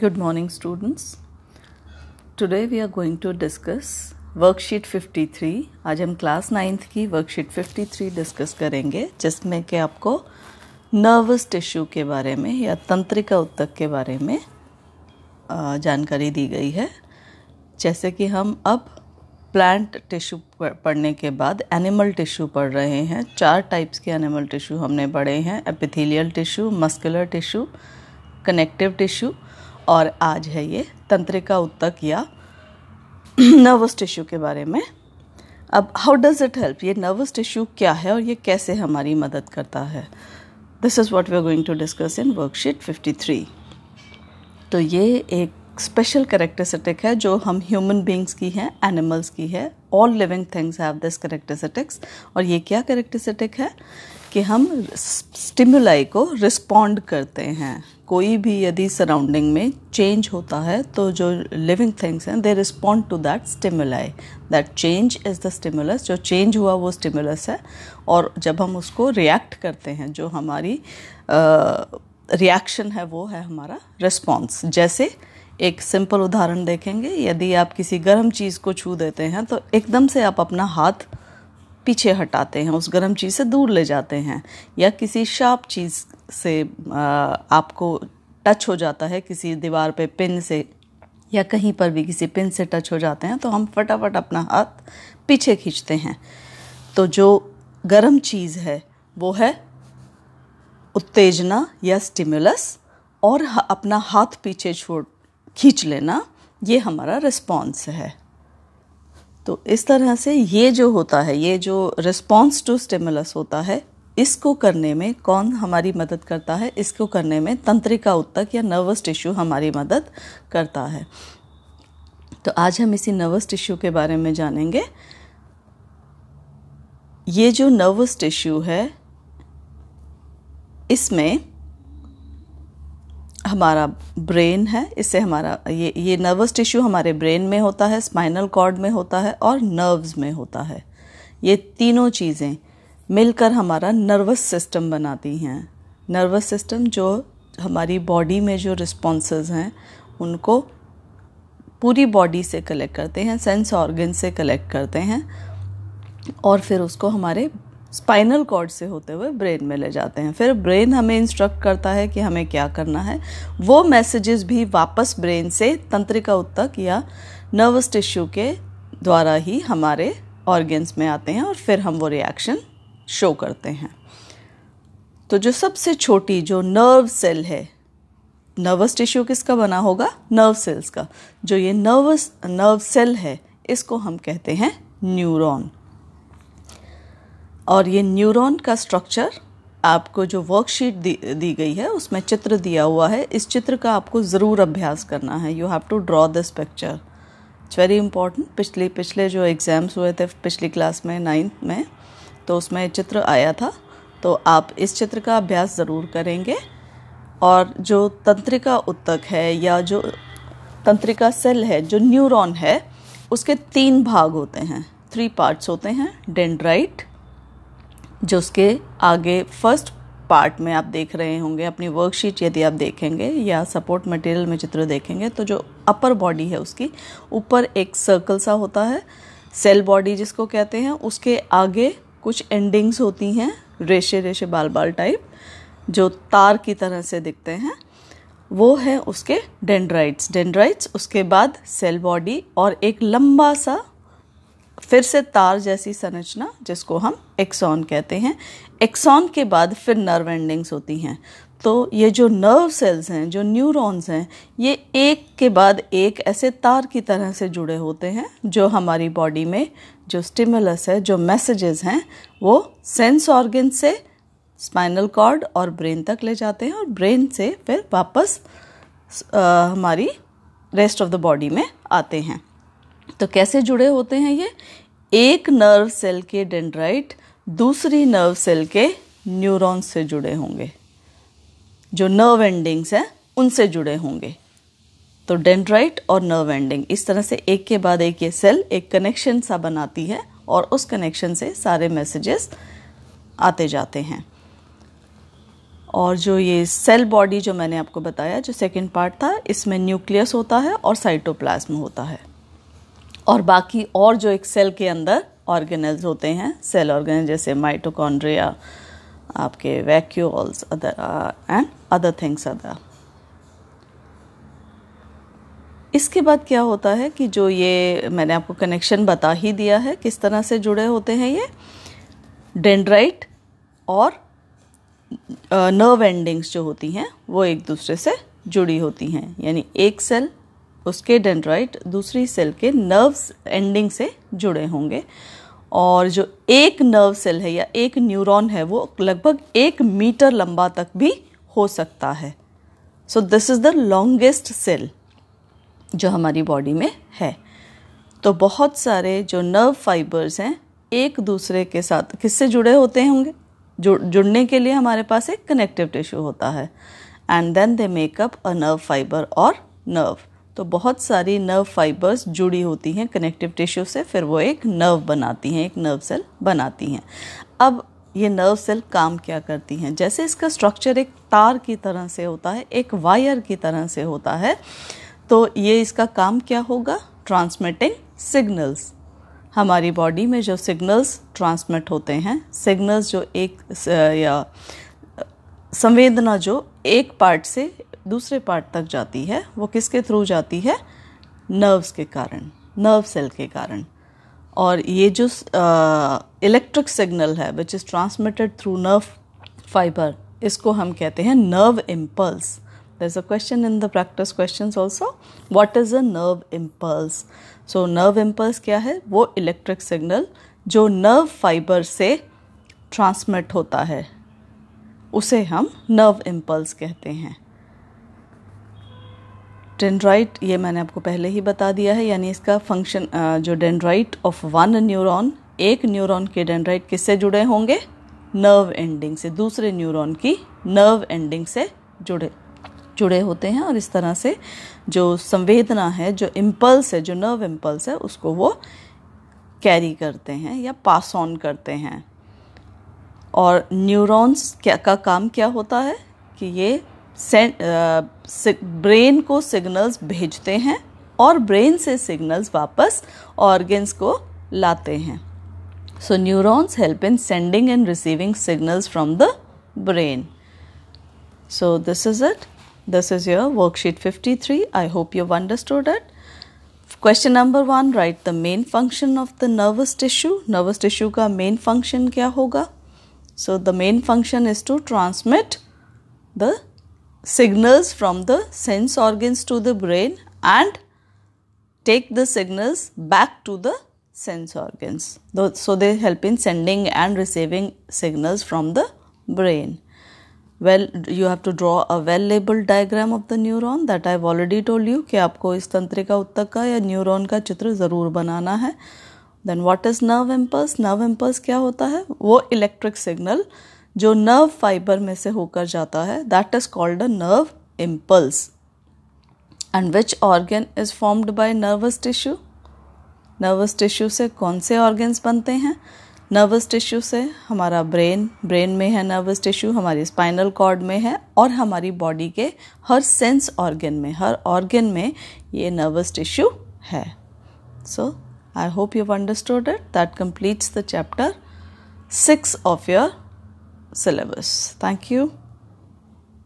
Good morning, students. Today we are going to discuss worksheet 53 आज हम class ninth की worksheet 53 discuss करेंगे जिसमें कि आपको नर्वस टिश्यू के बारे में या तंत्रिका उत्तक के बारे में जानकारी दी गई है। जैसे कि हम अब प्लांट टिश्यू पढ़ने के बाद एनिमल टिश्यू पढ़ रहे हैं। चार टाइप्स के एनिमल टिश्यू हमने पढ़े हैं epithelial tissue muscular tissue connective tissue और आज है ये तंत्रिका उत्तक या नर्वस टिश्यू के बारे में। अब हाउ डज इट हेल्प ये नर्वस टिश्यू क्या है और ये कैसे हमारी मदद करता है? This is what we are going to discuss in worksheet 53 तो ये एक स्पेशल करेक्टरिस्टिक है जो हम ह्यूमन बींग्स की हैं एनिमल्स की है. All living things have this characteristics और ये क्या करेक्टरिस्टिक है? कि हम स्टिमुलाई को रिस्पॉन्ड करते हैं. कोई भी यदि सराउंडिंग में चेंज होता है तो जो लिविंग थिंग्स हैं they respond to that stimuli that change is the stimulus जो चेंज हुआ वो स्टिमुलस है. और जब हम उसको रिएक्ट करते हैं जो हमारी रिएक्शन uh, है वो है हमारा रिस्पॉन्स जैसे एक सिंपल उदाहरण देखेंगे। यदि आप किसी गर्म चीज़ को छू देते हैं तो एकदम से आप अपना हाथ पीछे हटाते हैं, उस गर्म चीज़ से दूर ले जाते हैं। या किसी शार्प चीज़ से आपको टच हो जाता है, किसी दीवार पे पिन से, या कहीं पर भी किसी पिन से टच हो जाते हैं तो हम फटाफट अपना हाथ पीछे खींचते हैं। तो जो गर्म चीज़ है, वो है उत्तेजना या स्टिमुलस और अपना हाथ पीछे छोड़ खींच लेना, ये हमारा रिस्पॉन्स है। तो इस तरह से ये जो होता है, ये जो रिस्पॉन्स टू स्टिमुलस होता है, इसको करने में कौन हमारी मदद करता है? इसको करने में तंत्रिका उत्तक या नर्वस टिश्यू हमारी मदद करता है। तो आज हम इसी नर्वस टिश्यू के बारे में जानेंगे। ये जो नर्वस टिश्यू है, इसमें हमारा ब्रेन है, इससे हमारा, ये ये नर्वस टिश्यू हमारे ब्रेन में होता है स्पाइनल कॉर्ड में होता है और नर्व्स में होता है। ये तीनों चीज़ें मिलकर हमारा नर्वस सिस्टम बनाती हैं। नर्वस सिस्टम जो हमारी बॉडी में जो रिस्पॉन्सेज हैं, उनको पूरी बॉडी से कलेक्ट करते हैं सेंस ऑर्गन से कलेक्ट करते हैं और फिर उसको हमारे स्पाइनल कॉर्ड से होते हुए ब्रेन में ले जाते हैं। फिर ब्रेन हमें इंस्ट्रक्ट करता है कि हमें क्या करना है। वो मैसेजेस भी वापस ब्रेन से तंत्रिका उत्तक या नर्वस टिश्यू के द्वारा ही हमारे ऑर्गन्स में आते हैं और फिर हम वो रिएक्शन शो करते हैं। तो जो सबसे छोटी जो नर्व सेल है नर्वस टिश्यू किसका बना होगा? नर्व सेल्स का। जो ये नर्वस नर्व सेल है, इसको हम कहते हैं न्यूरॉन और ये न्यूरॉन का स्ट्रक्चर आपको जो वर्कशीट दी, दी गई है उसमें चित्र दिया हुआ है। इस चित्र का आपको ज़रूर अभ्यास करना है। You have to draw this picture it's very important पिछले पिछले जो एग्ज़ाम्स हुए थे पिछली क्लास में नाइन्थ में तो उसमें चित्र आया था। तो आप इस चित्र का अभ्यास ज़रूर करेंगे। और जो तंत्रिका उत्तक है या जो तंत्रिका सेल है जो न्यूरॉन है उसके तीन भाग होते हैं। थ्री पार्ट्स होते हैं डेंड्राइट जो उसके आगे फ़र्स्ट पार्ट में आप देख रहे होंगे, अपनी वर्कशीट यदि आप देखेंगे या सपोर्ट मटेरियल में चित्र देखेंगे तो जो अपर बॉडी है उसकी, ऊपर एक सर्कल सा होता है सेल बॉडी जिसको कहते हैं, उसके आगे कुछ एंडिंग्स होती हैं, रेशे रेशे बाल बाल टाइप जो तार की तरह से दिखते हैं, वो है उसके डेंड्राइट्स डेंड्राइट्स उसके बाद सेल बॉडी और एक लंबा सा फिर से तार जैसी संरचना जिसको हम एक्सॉन कहते हैं। एक्सॉन के बाद फिर नर्व एंडिंग्स होती हैं। तो ये जो नर्व सेल्स हैं जो न्यूरॉन्स हैं ये एक के बाद एक ऐसे तार की तरह से जुड़े होते हैं जो हमारी बॉडी में जो स्टिमुलस है जो मैसेजेस हैं वो सेंस ऑर्गन से स्पाइनल कॉर्ड और ब्रेन तक ले जाते हैं और ब्रेन से फिर वापस आ, हमारी रेस्ट ऑफ़ द बॉडी में आते हैं। तो कैसे जुड़े होते हैं ये? एक नर्व सेल के डेंड्राइट, दूसरी नर्व सेल के न्यूरॉन्स से जुड़े होंगे। जो नर्व एंडिंग्स हैं, उनसे जुड़े होंगे। तो डेंड्राइट और नर्व एंडिंग, इस तरह से एक के बाद एक ये सेल एक कनेक्शन सा बनाती है और उस कनेक्शन से सारे मैसेजेस आते जाते हैं। और जो ये सेल बॉडी जो मैंने आपको बताया, जो सेकेंड पार्ट था, इसमें न्यूक्लियस होता है और साइटोप्लाज्म होता है। और बाकी और जो एक सेल के अंदर ऑर्गेनल्स होते हैं सेल ऑर्गेनल जैसे माइटोकॉन्ड्रिया आपके vacuoles other and other things other इसके बाद क्या होता है कि जो ये मैंने आपको कनेक्शन बता ही दिया है, किस तरह से जुड़े होते हैं ये? डेंड्राइट और नर्व एंडिंग्स जो होती हैं, वो एक दूसरे से जुड़ी होती हैं। यानी एक सेल उसके डेंड्राइट दूसरी सेल के नर्व्स एंडिंग से जुड़े होंगे। और जो एक नर्व सेल है या एक न्यूरॉन है, वो लगभग एक मीटर लंबा तक भी हो सकता है। So this is the longest cell जो हमारी बॉडी में है। तो बहुत सारे जो नर्व फाइबर्स हैं, एक दूसरे के साथ किससे जुड़े होते होंगे? जुड़ जुड़ने के लिए हमारे पास एक कनेक्टिव टिश्यू होता है। And then they make up a nerve fibre और नर्व तो बहुत सारी नर्व फाइबर्स जुड़ी होती हैं कनेक्टिव टिश्यू से, फिर वो एक नर्व बनाती हैं, एक नर्व सेल बनाती हैं। अब ये नर्व सेल काम क्या करती हैं? जैसे इसका स्ट्रक्चर एक तार की तरह से होता है, एक वायर की तरह से होता है तो ये इसका काम क्या होगा? ट्रांसमिटिंग सिग्नल्स हमारी बॉडी में जो सिग्नल्स ट्रांसमिट होते हैं सिग्नल्स जो एक, या संवेदना जो एक पार्ट से दूसरे पार्ट तक जाती है, वो किसके थ्रू जाती है? नर्व्स के कारण नर्व सेल के कारण। और ये जो इलेक्ट्रिक सिग्नल है which is transmitted through nerve fibre इसको हम कहते हैं nerve impulse there's a question in the practice questions also. What is a nerve impulse? So, nerve impulse क्या है? वो इलेक्ट्रिक सिग्नल जो नर्व फाइबर से ट्रांसमिट होता है, उसे हम नर्व इम्पल्स कहते हैं। डेंड्राइट ये मैंने आपको पहले ही बता दिया है, यानी इसका फ़ंक्शन जो डेंड्राइट ऑफ़ वन न्यूरॉन एक न्यूरॉन के डेंड्राइट किससे जुड़े होंगे? नर्व एंडिंग से, दूसरे न्यूरॉन की नर्व एंडिंग से जुड़े जुड़े होते हैं, और इस तरह से जो संवेदना है, जो इम्पल्स है, जो नर्व इम्पल्स है, उसको वो कैरी करते हैं या पास ऑन करते हैं। और न्यूरॉन्स का काम क्या होता है? कि ये ब्रेन को सिग्नल्स भेजते हैं और ब्रेन से सिग्नल्स वापस ऑर्गेन्स को लाते हैं। So neurons help in sending and receiving signals from the brain so this is it this is your worksheet 53. Three I hope you understood it question number one right the main function of the nervous tissue nervous tissue का main function क्या होगा? So the main function is to transmit the signals from the sense organs to the brain and take the signals back to the sense organs. So they help in sending and receiving signals from the brain. well you have to draw a well labeled diagram of the neuron that I've already told you कि आपको इस तंत्रिका उत्तक का या neuron का चित्र ज़रूर बनाना है then what is nerve impulse nerve impulse क्या होता है वो इलेक्ट्रिक सिग्नल जो नर्व फाइबर में से होकर जाता है that is called a nerve impulse and which organ is formed by nervous tissue nervous tissue से कौन से ऑर्गन्स बनते हैं? नर्वस टिश्यू से हमारा ब्रेन ब्रेन में है नर्वस टिश्यू हमारी स्पाइनल कॉर्ड में है और हमारी बॉडी के हर सेंस ऑर्गन में, हर ऑर्गन में ये नर्वस टिश्यू है। So I hope you understood it that completes the chapter six of your syllabus. Thank you.